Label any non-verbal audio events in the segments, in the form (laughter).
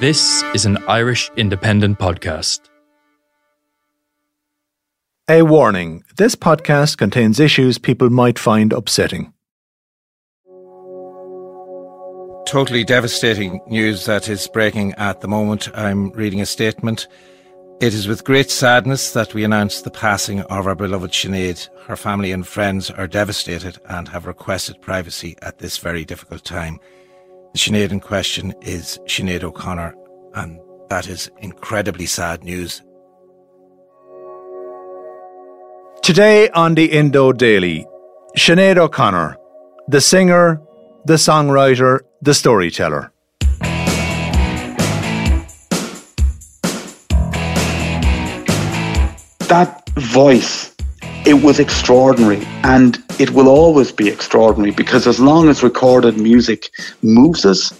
This is an Irish independent podcast. A warning this podcast contains issues people might find upsetting. Totally devastating news that is breaking at the moment. I'm reading a statement. It is with great sadness that we announce the passing of our beloved Sinead. Her family and friends are devastated and have requested privacy at this very difficult time. The Sinead in question is Sinead O'Connor, and that is incredibly sad news. Today on the Indo Daily, Sinead O'Connor, the singer, the songwriter, the storyteller. That voice, it was extraordinary and it will always be extraordinary because as long as recorded music moves us,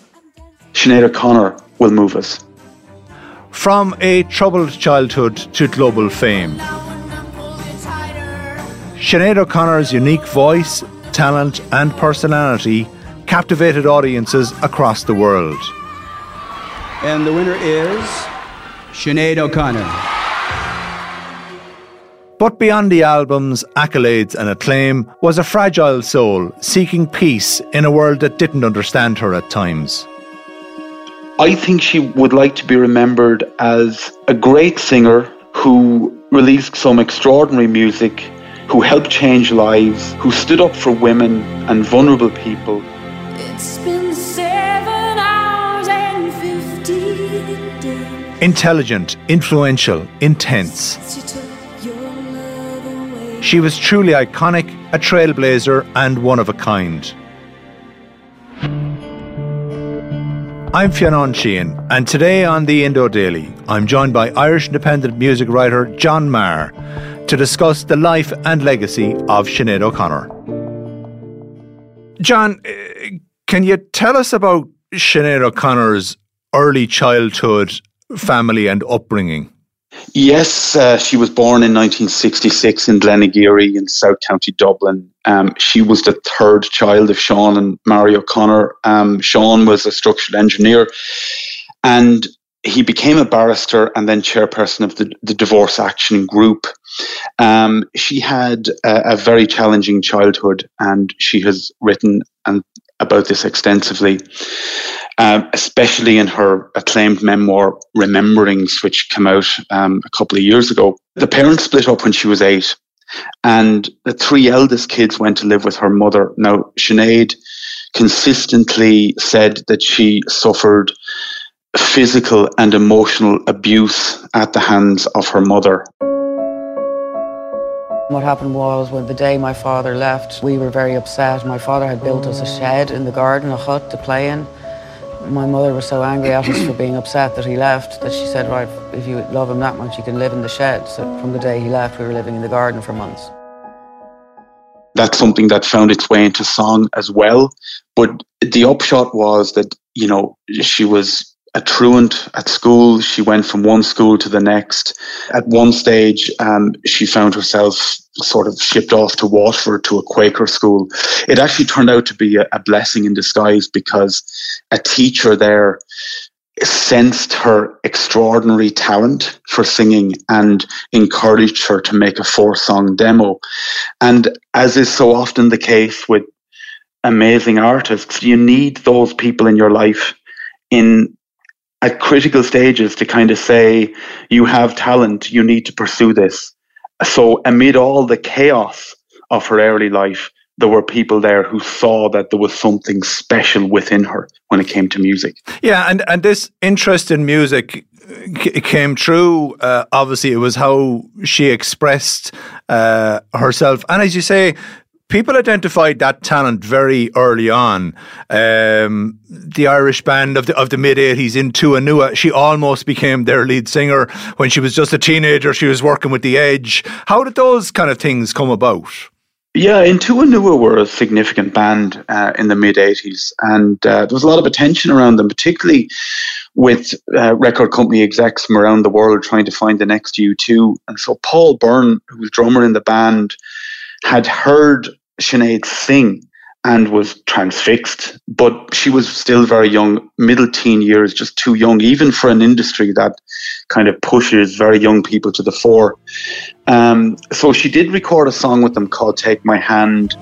Sinead O'Connor will move us. From a troubled childhood to global fame. Sinead O'Connor's unique voice, talent, and personality captivated audiences across the world. And the winner is Sinead O'Connor. But beyond the album's accolades and acclaim was a fragile soul seeking peace in a world that didn't understand her at times. I think she would like to be remembered as a great singer who released some extraordinary music, who helped change lives, who stood up for women and vulnerable people. Intelligent, influential, intense. She was truly iconic, a trailblazer, and one of a kind. I'm Fionn Sheahan, and today on the Indo Daily, I'm joined by Irish independent music writer John Meagher to discuss the life and legacy of Sinead O'Connor. John, eh, can you tell us about Sinead O'Connor's early childhood, family, and upbringing? Yes, uh, she was born in 1966 in Glenageary in South County Dublin. Um, she was the third child of Sean and Mary O'Connor. Um, Sean was a structural engineer and he became a barrister and then chairperson of the, the divorce action group. Um, she had a, a, very challenging childhood and she has written and, about this extensively um, especially in her acclaimed memoir Rememberings, which came out um, a couple of years ago. The parents split up when she was eight, and the three eldest kids went to live with her mother. Now, Sinead consistently said that she suffered physical and emotional abuse at the hands of her mother. What happened was when the day my father left, we were very upset. My father had built us a shed in the garden, a hut to play in. My mother was so angry at us for being upset that he left that she said, right, if you love him that much, you can live in the shed. So from the day he left, we were living in the garden for months. That's something that found its way into song as well. But the upshot was that, you know, she was a truant at school. She went from one school to the next. At one stage, um, she found herself sort of shipped off to Waterford to a Quaker school. It actually turned out to be a, a blessing in disguise because a teacher there sensed her extraordinary talent for singing and encouraged her to make a four song demo. And as is so often the case with amazing artists, you need those people in your life in at critical stages to kind of say, you have talent, you need to pursue this. So, amid all the chaos of her early life, there were people there who saw that there was something special within her when it came to music. Yeah, and, and this interest in music came true. Uh, obviously, it was how she expressed uh, herself. And as you say, people identified that talent very early on. Um, the Irish band of the of the mid eighties In Tua Nua, she almost became their lead singer when she was just a teenager. She was working with the Edge. How did those kind of things come about? Yeah, In Tua Nua were a significant band uh, in the mid 80s, and uh, there was a lot of attention around them, particularly with uh, record company execs from around the world trying to find the next U2. And so Paul Byrne, who was drummer in the band, had heard Sinead sing and was transfixed. But she was still very young, middle teen years, just too young, even for an industry that kind of pushes very young people to the fore. Um, so she did record a song with them called Take My Hand.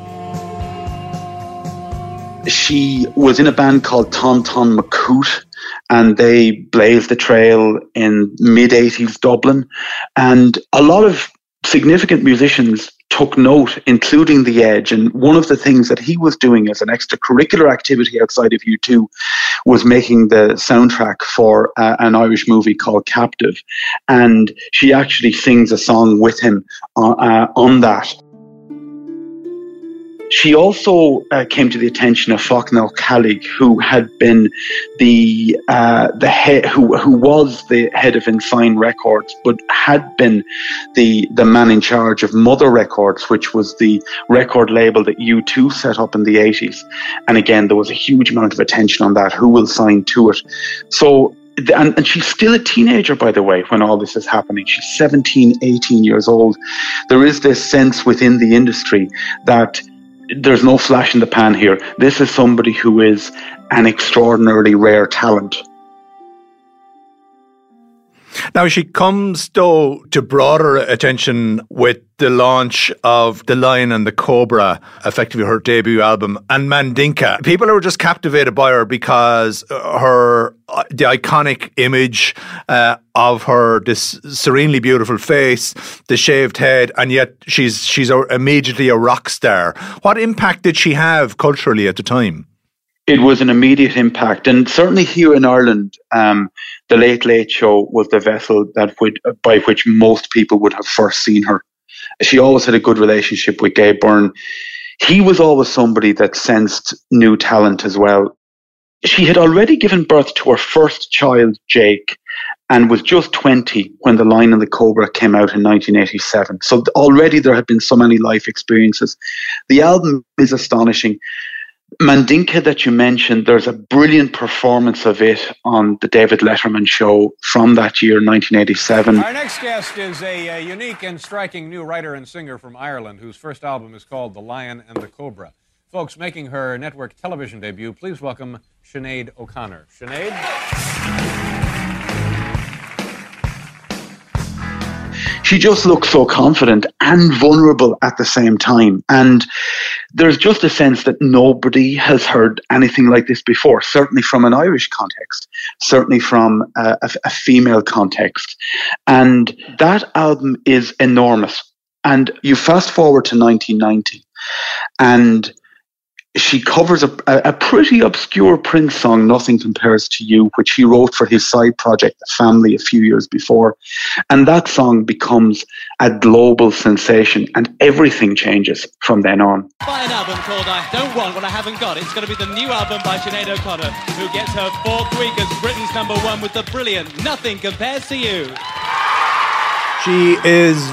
She was in a band called Ton Ton Macoute and they blazed the trail in mid 80s Dublin. And a lot of significant musicians took note, including The Edge. And one of the things that he was doing as an extracurricular activity outside of U2 was making the soundtrack for uh, an Irish movie called Captive. And she actually sings a song with him uh, uh, on that. She also uh, came to the attention of Fachtna Ó Ceallaigh, who had been the uh, the head, who who was the head of Ensign Records, but had been the the man in charge of Mother Records, which was the record label that U2 set up in the eighties. And again, there was a huge amount of attention on that. Who will sign to it? So and, and, she's still a teenager, by the way, when all this is happening. She's 17, 18 years old. There is this sense within the industry that there's no flash in the pan here. This is somebody who is an extraordinarily rare talent. Now, she comes, though, to broader attention with the launch of The Lion and the Cobra, effectively her debut album, and Mandinka. People are just captivated by her because her, uh, the iconic image uh, of her, this serenely beautiful face, the shaved head, and yet she's, she's a, immediately a rock star. What impact did she have culturally at the time? It was an immediate impact, and certainly here in Ireland, um, the Late Late Show was the vessel that would by which most people would have first seen her. She always had a good relationship with Gay Byrne. He was always somebody that sensed new talent as well. She had already given birth to her first child, Jake, and was just 20 when The Lion and the Cobra came out in 1987. So already there had been so many life experiences. The album is astonishing. Mandinka that you mentioned, there's a brilliant performance of it on the David Letterman show from that year, 1987. Our next guest is a, unique and striking new writer and singer from Ireland whose first album is called The Lion and the Cobra. Folks, making her network television debut, please welcome Sinead O'Connor. Sinead? she just looks so confident and vulnerable at the same time. And there's just a sense that nobody has heard anything like this before, certainly from an Irish context, certainly from a, a, a female context. And that album is enormous. And you fast forward to 1990, and she covers a, a pretty obscure Prince song, Nothing Compares to You, which he wrote for his side project, The Family, a few years before. And that song becomes a global sensation, and everything changes from then on. By an album called I Don't Want What I Haven't Got. It's going to be the new album by Sinead O'Connor, who gets her fourth week as Britain's number one with the brilliant Nothing Compares to You. She is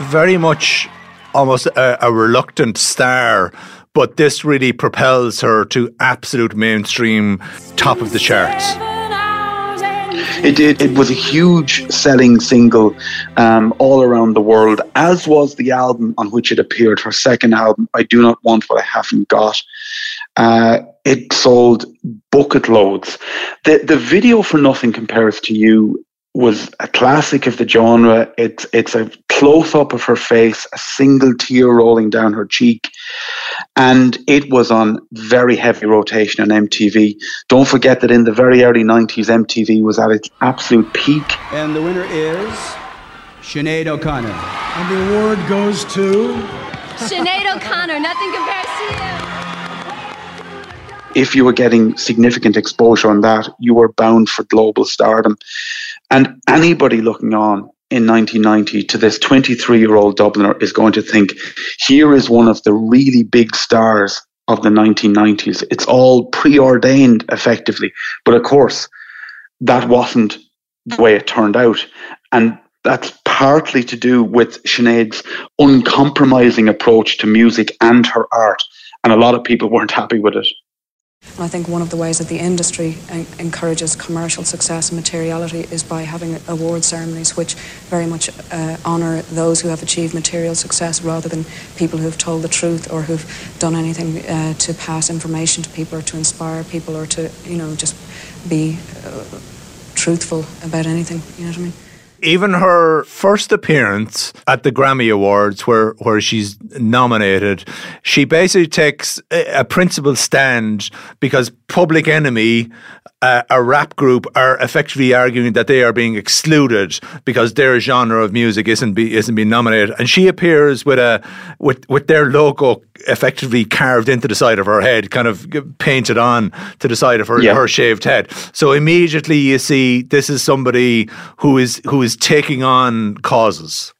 very much almost a, a reluctant star but this really propels her to absolute mainstream top of the charts. It did. It was a huge selling single um, all around the world, as was the album on which it appeared. Her second album, "I Do Not Want What I Haven't Got." Uh, it sold bucket loads. The the video for "Nothing Compares to You" was a classic of the genre. It's it's a close up of her face, a single tear rolling down her cheek, and it was on very heavy rotation on MTV. Don't forget that in the very early '90s, MTV was at its absolute peak. And the winner is Sinead O'Connor. And the award goes to Sinead O'Connor. Nothing compares to you if you were getting significant exposure on that, you were bound for global stardom. And anybody looking on in 1990 to this 23 year old Dubliner is going to think, here is one of the really big stars of the 1990s. It's all preordained effectively. But of course, that wasn't the way it turned out. And that's partly to do with Sinead's uncompromising approach to music and her art. And a lot of people weren't happy with it. I think one of the ways that the industry encourages commercial success and materiality is by having award ceremonies which very much uh, honour those who have achieved material success rather than people who have told the truth or who've done anything uh, to pass information to people or to inspire people or to, you know, just be uh, truthful about anything. You know what I mean? Even her first appearance at the Grammy Awards, where where she's nominated, she basically takes a, a principled stand because Public Enemy uh, a rap group are effectively arguing that they are being excluded because their genre of music isn't be, isn't being nominated, and she appears with a with with their logo effectively carved into the side of her head, kind of painted on to the side of her yeah. her shaved head. So immediately you see this is somebody who is who is taking on causes.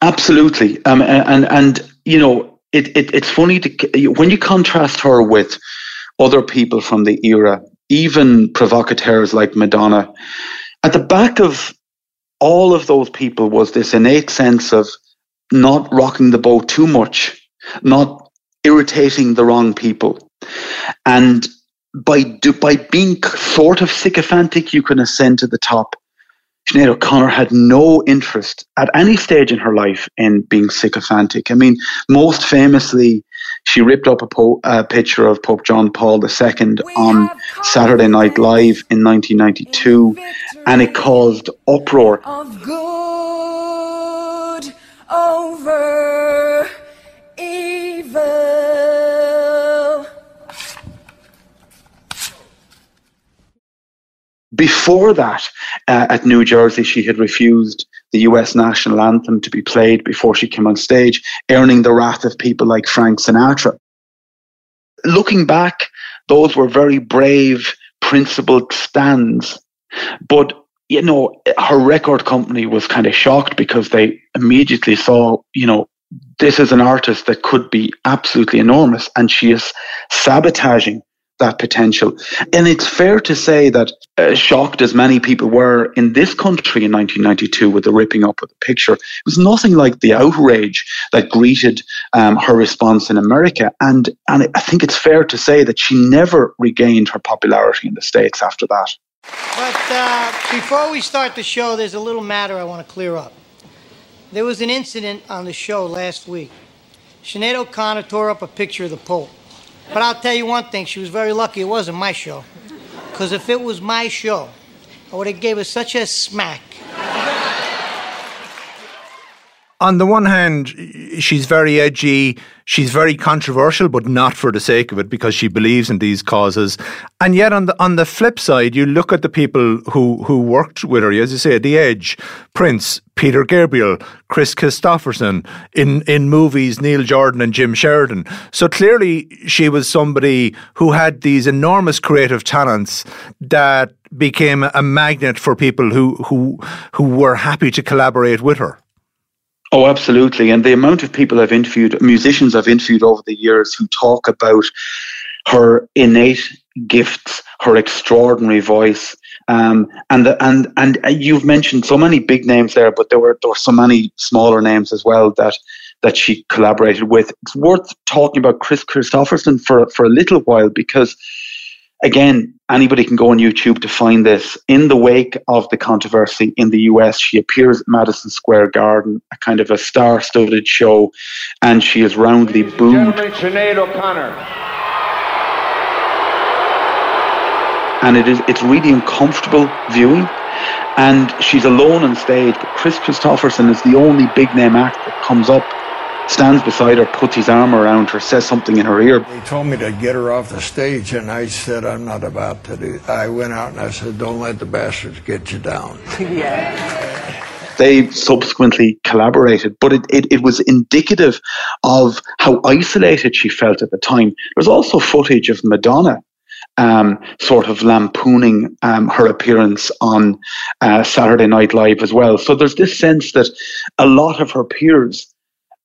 Absolutely, um, and and you know it, it it's funny to when you contrast her with other people from the era even provocateurs like Madonna. At the back of all of those people was this innate sense of not rocking the boat too much, not irritating the wrong people. And by do, by being sort of sycophantic, you can ascend to the top. Sinead O'Connor had no interest at any stage in her life in being sycophantic. I mean, most famously, she ripped up a, po- a picture of Pope John Paul II on Saturday Night Live in 1992, and it caused uproar. Of good over Before that, uh, at New Jersey, she had refused the US national anthem to be played before she came on stage, earning the wrath of people like Frank Sinatra. Looking back, those were very brave, principled stands. But, you know, her record company was kind of shocked because they immediately saw, you know, this is an artist that could be absolutely enormous and she is sabotaging that potential. And it's fair to say that, uh, shocked as many people were in this country in 1992 with the ripping up of the picture, it was nothing like the outrage that greeted um, her response in America. And, and I think it's fair to say that she never regained her popularity in the States after that. But uh, before we start the show, there's a little matter I want to clear up. There was an incident on the show last week. Sinead O'Connor tore up a picture of the Pope. But I'll tell you one thing, she was very lucky it wasn't my show. Because if it was my show, I would have gave her such a smack. On the one hand, she's very edgy, she's very controversial, but not for the sake of it because she believes in these causes. And yet, on the on the flip side, you look at the people who who worked with her, as you say, The Edge, Prince, Peter Gabriel, Kris Kristofferson, in in movies, Neil Jordan and Jim Sheridan. So clearly, she was somebody who had these enormous creative talents that became a magnet for people who who who were happy to collaborate with her. Oh, absolutely. And the amount of people I've interviewed, musicians I've interviewed over the years who talk about her innate gifts, her extraordinary voice. Um, and the, and and you've mentioned so many big names there, but there were there were so many smaller names as well that that she collaborated with. It's worth talking about Kris Kristofferson for for a little while because again, anybody can go on YouTube to find this. In the wake of the controversy in the US, she appears at Madison Square Garden, a kind of a star studded show, and she is roundly booed. Sinead O'Connor. And it is it's really uncomfortable viewing. And she's alone on stage, but Kris Kristofferson is the only big name act that comes up, stands beside her, puts his arm around her, says something in her ear. They told me to get her off the stage, and I said, I'm not about to do I went out and I said, Don't let the bastards get you down. (laughs) yeah. They subsequently collaborated, but it, it, it was indicative of how isolated she felt at the time. There's also footage of Madonna um, sort of lampooning um, her appearance on uh, Saturday Night Live as well. So there's this sense that a lot of her peers,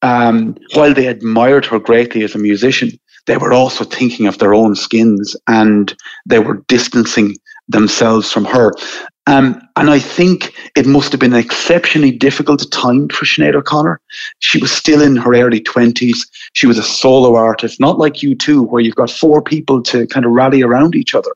um, while they admired her greatly as a musician, they were also thinking of their own skins and they were distancing themselves from her. Um, and I think it must have been an exceptionally difficult time for Sinead O'Connor. She was still in her early 20s. She was a solo artist, not like U2, where you've got four people to kind of rally around each other.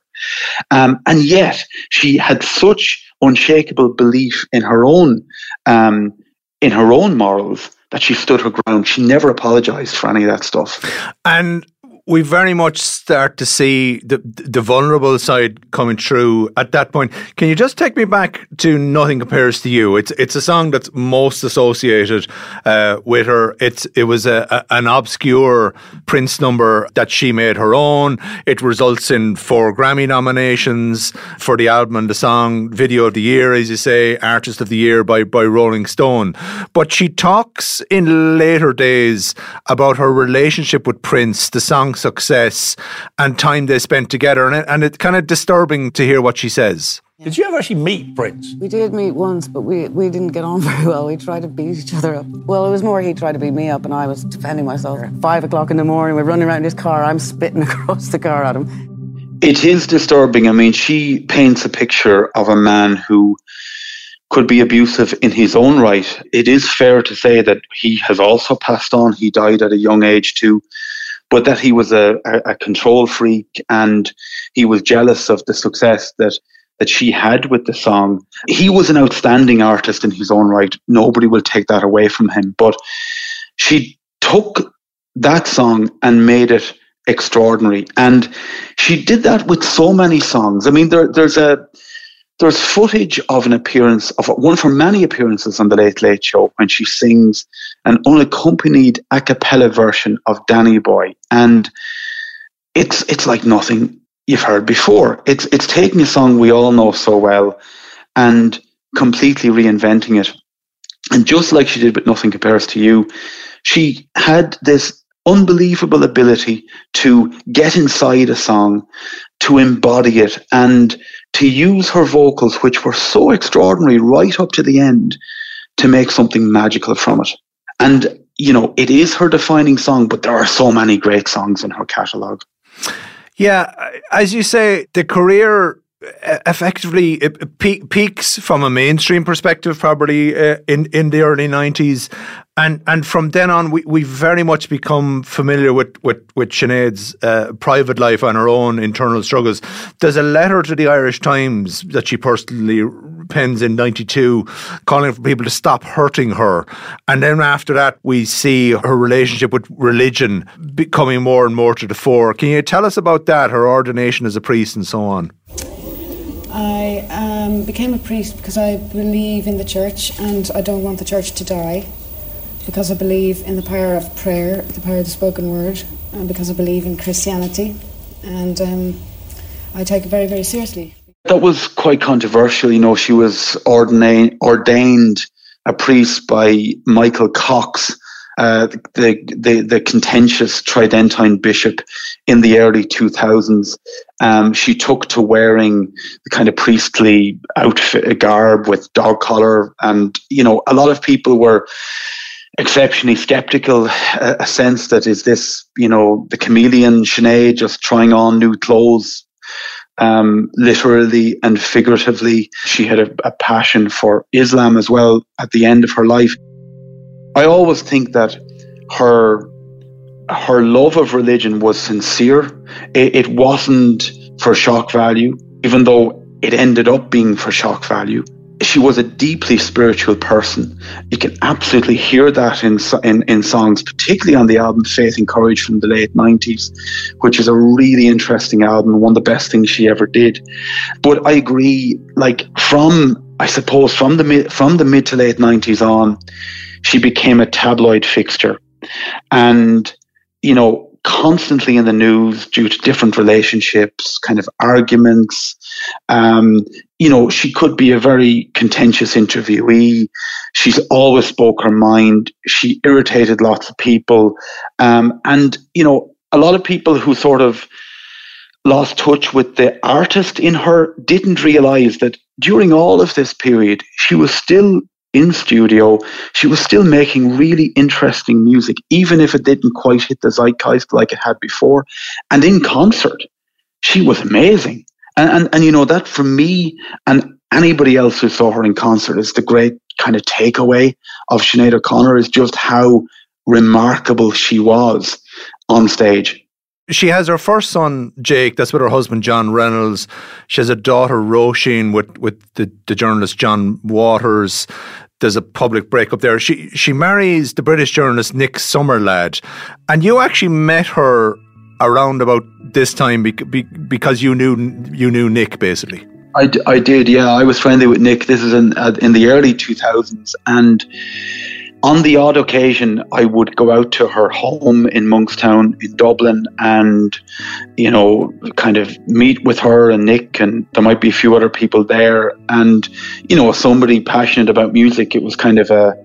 Um, and yet she had such unshakable belief in her own, um, in her own morals that she stood her ground. She never apologized for any of that stuff. And we very much start to see the the vulnerable side coming through at that point. Can you just take me back to "Nothing Compares to You"? It's it's a song that's most associated uh, with her. It's it was a, a, an obscure Prince number that she made her own. It results in four Grammy nominations for the album and the song. Video of the year, as you say, artist of the year by by Rolling Stone. But she talks in later days about her relationship with Prince. The song success and time they spent together. And, it, and it's kind of disturbing to hear what she says. Did you ever actually meet Prince? We did meet once, but we, we didn't get on (laughs) very well. We tried to beat each other up. Well, it was more he tried to beat me up, and I was defending myself. Five o'clock in the morning, we're running around his car. I'm spitting (laughs) across the car at him. It is disturbing. I mean, she paints a picture of a man who could be abusive in his own right. It is fair to say that he has also passed on. He died at a young age too but that he was a, a, control freak and he was jealous of the success that that she had with the song. He was an outstanding artist in his own right. Nobody will take that away from him. But she took that song and made it extraordinary. And she did that with so many songs. I mean, there, there's a there's footage of an appearance of one of her many appearances on the Late Late Show when she sings an unaccompanied a cappella version of Danny Boy, and it's it's like nothing you've heard before. It's it's taking a song we all know so well and completely reinventing it. And just like she did with Nothing Compares to You, she had this unbelievable ability to get inside a song, to embody it, and to use her vocals, which were so extraordinary right up to the end, to make something magical from it. And, you know, it is her defining song, but there are so many great songs in her catalogue. Yeah, as you say, the career effectively it peaks from a mainstream perspective probably uh, in in the early 90s and and from then on we we very much become familiar with with with Sinead's uh, private life and her own internal struggles. There's a letter to the Irish Times that she personally pens in 92 calling for people to stop hurting her. And then after that we see her relationship with religion becoming more and more to the fore. Can you tell us about that her ordination as a priest and so on I um, became a priest because I believe in the church and I don't want the church to die. Because I believe in the power of prayer, the power of the spoken word, and because I believe in Christianity. And um, I take it very, very seriously. That was quite controversial. You know, she was ordained, ordained a priest by Michael Cox, uh, the, the, the contentious Tridentine bishop in the early 2000s. Um, she took to wearing the kind of priestly outfit, garb with dog collar. And, you know, a lot of people were exceptionally skeptical, a, a sense that is this, you know, the chameleon Sinead just trying on new clothes um, literally and figuratively. She had a, a, passion for Islam as well at the end of her life. I always think that her her love of religion was sincere. It, it wasn't for shock value, even though it ended up being for shock value. She was a deeply spiritual person. You can absolutely hear that in, in, in songs, particularly on the album Faith and Courage from the late 90s, which is a really interesting album, one of the best things she ever did. But I agree, like, from I suppose from the mid, from the mid to late nineties on, she became a tabloid fixture, and you know constantly in the news due to different relationships, kind of arguments. Um, you know, she could be a very contentious interviewee. She's always spoke her mind. She irritated lots of people. Um, and, you know, a lot of people who sort of lost touch with the artist in her didn't realize that during all of this period, she was still in studio. She was still making really interesting music, even if it didn't quite hit the zeitgeist like it had before. And in concert, she was amazing. And, and, and you know, that for me and anybody else who saw her in concert is the great kind of takeaway of Sinead O'Connor is just how remarkable she was on stage she has her first son, Jake. That's with her husband, John Reynolds. She has a daughter, Roisin, with with the, the journalist John Waters. There's a public breakup there. She she marries the British journalist Nick Sommerlad, and you actually met her around about this time because you knew you knew Nick basically. I, I did, yeah. I was friendly with Nick. This is in uh, in the early 2000s, and on the odd occasion, I would go out to her home in Monkstown in Dublin and, you know, kind of meet with her and Nick, and there might be a few other people there. And, you know, somebody passionate about music, it was kind of a,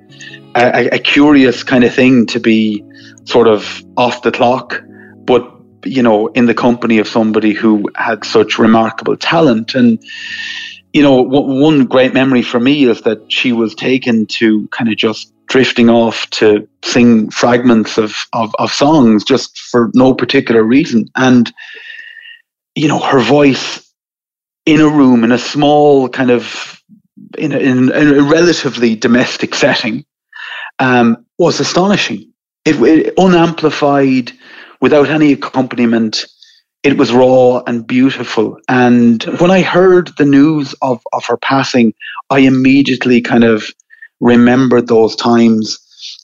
a, a curious kind of thing to be sort of off the clock, but, you know, in the company of somebody who had such remarkable talent. And, you know, one great memory for me is that she was taken to kind of just drifting off to sing fragments of, of, of songs just for no particular reason. And, you know, her voice in a room, in a small kind of, in a, in a relatively domestic setting, um, was astonishing. It, it unamplified, without any accompaniment. It was raw and beautiful. And when I heard the news of, of her passing, I immediately kind of remember those times.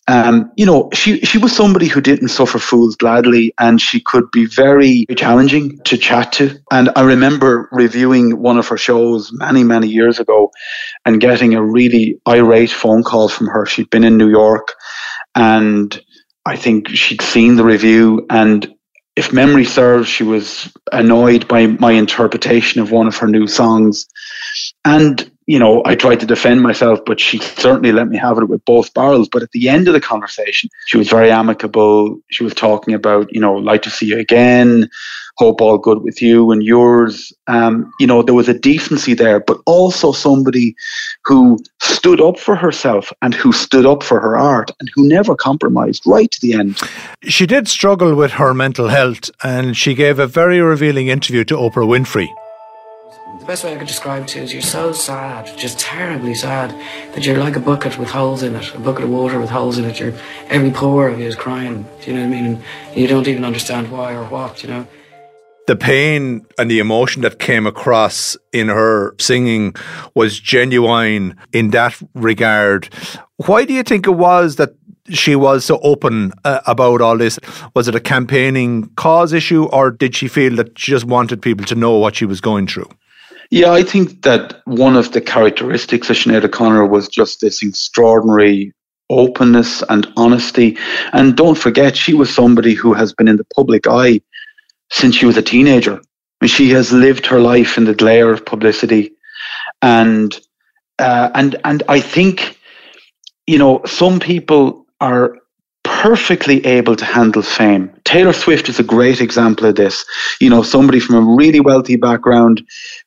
Um, you know, she she was somebody who didn't suffer fools gladly, and she could be very challenging to chat to. And I remember reviewing one of her shows many many years ago, and getting a really irate phone call from her. She'd been in New York, and I think she'd seen the review, and if memory serves, she was annoyed by my interpretation of one of her new songs. And you know, I tried to defend myself, but she certainly let me have it with both barrels. But at the end of the conversation, she was very amicable. She was talking about, you know, like to see you again, hope all good with you and yours. Um, you know, there was a decency there, but also somebody who stood up for herself and who stood up for her art and who never compromised right to the end. She did struggle with her mental health and she gave a very revealing interview to Oprah Winfrey the best way I could describe it is you're so sad, just terribly sad, that you're like a bucket with holes in it, a bucket of water with holes in it. You're, every pore of you is crying, do you know what I mean? And you don't even understand why or what, you know? The pain and the emotion that came across in her singing was genuine in that regard. Why do you think it was that she was so open uh, about all this? Was it a campaigning cause issue, or did she feel that she just wanted people to know what she was going through? Yeah, I think that one of the characteristics of Sinead O'Connor was just this extraordinary openness and honesty. And don't forget, she was somebody who has been in the public eye since she was a teenager. She has lived her life in the glare of publicity. And uh, and and I think, you know, some people are perfectly able to handle fame. Taylor Swift is a great example of this. You know, somebody from a really wealthy background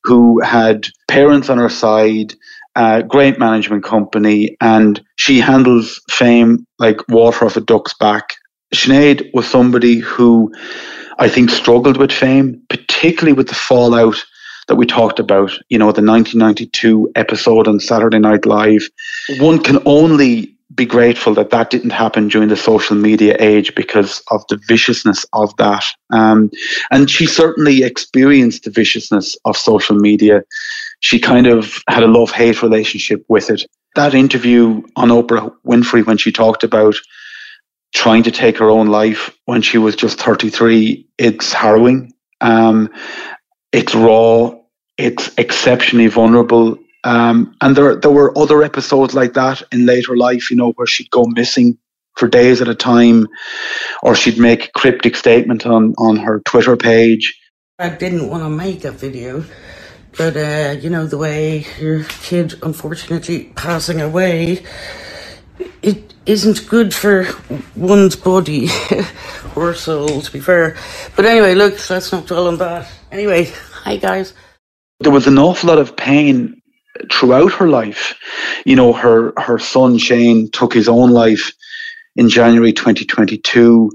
who had parents on her side, a great management company, and she handles fame like water off a duck's back. Sinead was somebody who I think struggled with fame, particularly with the fallout that we talked about, you know, the 1992 episode on Saturday Night Live. One can only be grateful that that didn't happen during the social media age because of the viciousness of that. Um, and she certainly experienced the viciousness of social media. She kind of had a love hate relationship with it. That interview on Oprah Winfrey when she talked about trying to take her own life when she was just 33, it's harrowing. Um, it's raw, it's exceptionally vulnerable. Um, and there, there were other episodes like that in later life, you know, where she'd go missing for days at a time, or she'd make a cryptic statement on, on her Twitter page. I didn't want to make a video, but uh, you know, the way your kid unfortunately passing away, it isn't good for one's body (laughs) or soul, to be fair. But anyway, look, let's not dwell on that. Anyway, hi guys. There was an awful lot of pain throughout her life. You know, her her son Shane took his own life in January 2022.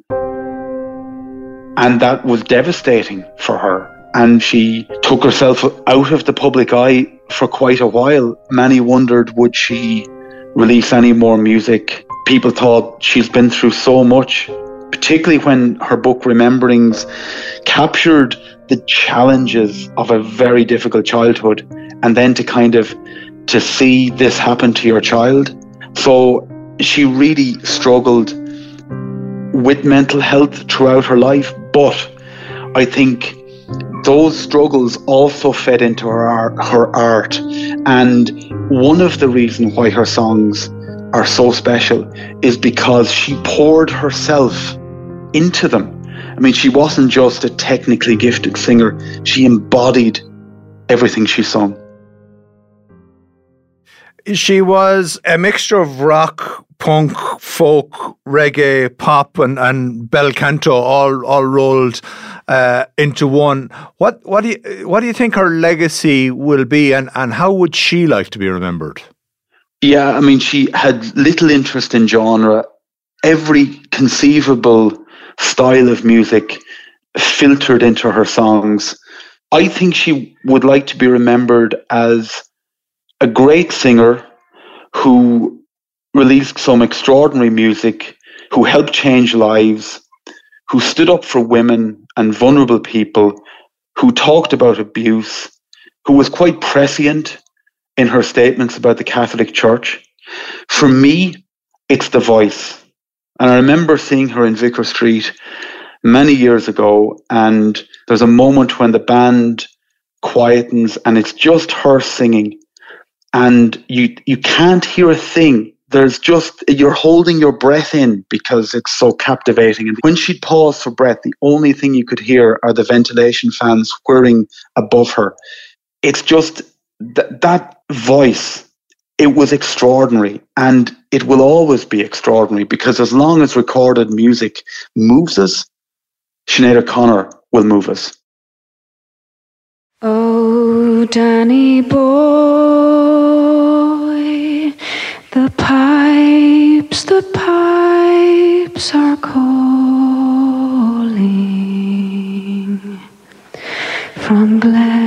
And that was devastating for her. And she took herself out of the public eye for quite a while. Many wondered would she release any more music? People thought she's been through so much, particularly when her book Rememberings captured the challenges of a very difficult childhood and then to kind of to see this happen to your child. So she really struggled with mental health throughout her life, but I think those struggles also fed into her art, her art. And one of the reasons why her songs are so special is because she poured herself into them. I mean, she wasn't just a technically gifted singer, she embodied everything she sung. She was a mixture of rock, punk, folk, reggae, pop, and, and bel canto all all rolled uh, into one. What what do you what do you think her legacy will be, and, and how would she like to be remembered? Yeah, I mean, she had little interest in genre. Every conceivable style of music filtered into her songs. I think she would like to be remembered as a great singer who released some extraordinary music, who helped change lives, who stood up for women and vulnerable people, who talked about abuse, who was quite prescient in her statements about the Catholic Church. For me, it's the voice. And I remember seeing her in Vicar Street many years ago, and there's a moment when the band quietens and it's just her singing. And you you can't hear a thing. There's just you're holding your breath in because it's so captivating. And when she'd pause for breath the only thing you could hear are the ventilation fans whirring above her. It's just th- that voice it was extraordinary and it will always be extraordinary because as long as recorded music moves us Sinead O'Connor will move us. Oh, Danny boy, the pipes, the pipes are calling from glen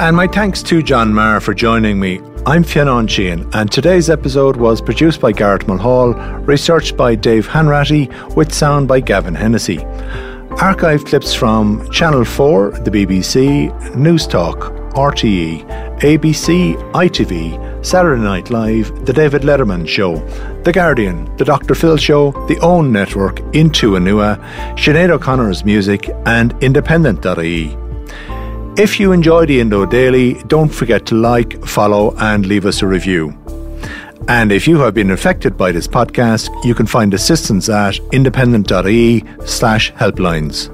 And my thanks to John Meagher for joining me. I'm Fionn Sheahan, and today's episode was produced by Garrett Mulhall, researched by Dave Hanratty, with sound by Gavin Hennessy. Archive clips from Channel 4, the BBC, Newstalk, RTE, ABC, ITV, Saturday Night Live, The David Letterman Show, The Guardian, The Dr. Phil Show, The OWN Network, In Tua Nua, Sinead O'Connor's Music, and Independent.ie. If you enjoy the Indo Daily, don't forget to like, follow, and leave us a review. And if you have been affected by this podcast, you can find assistance at independent.ie slash helplines.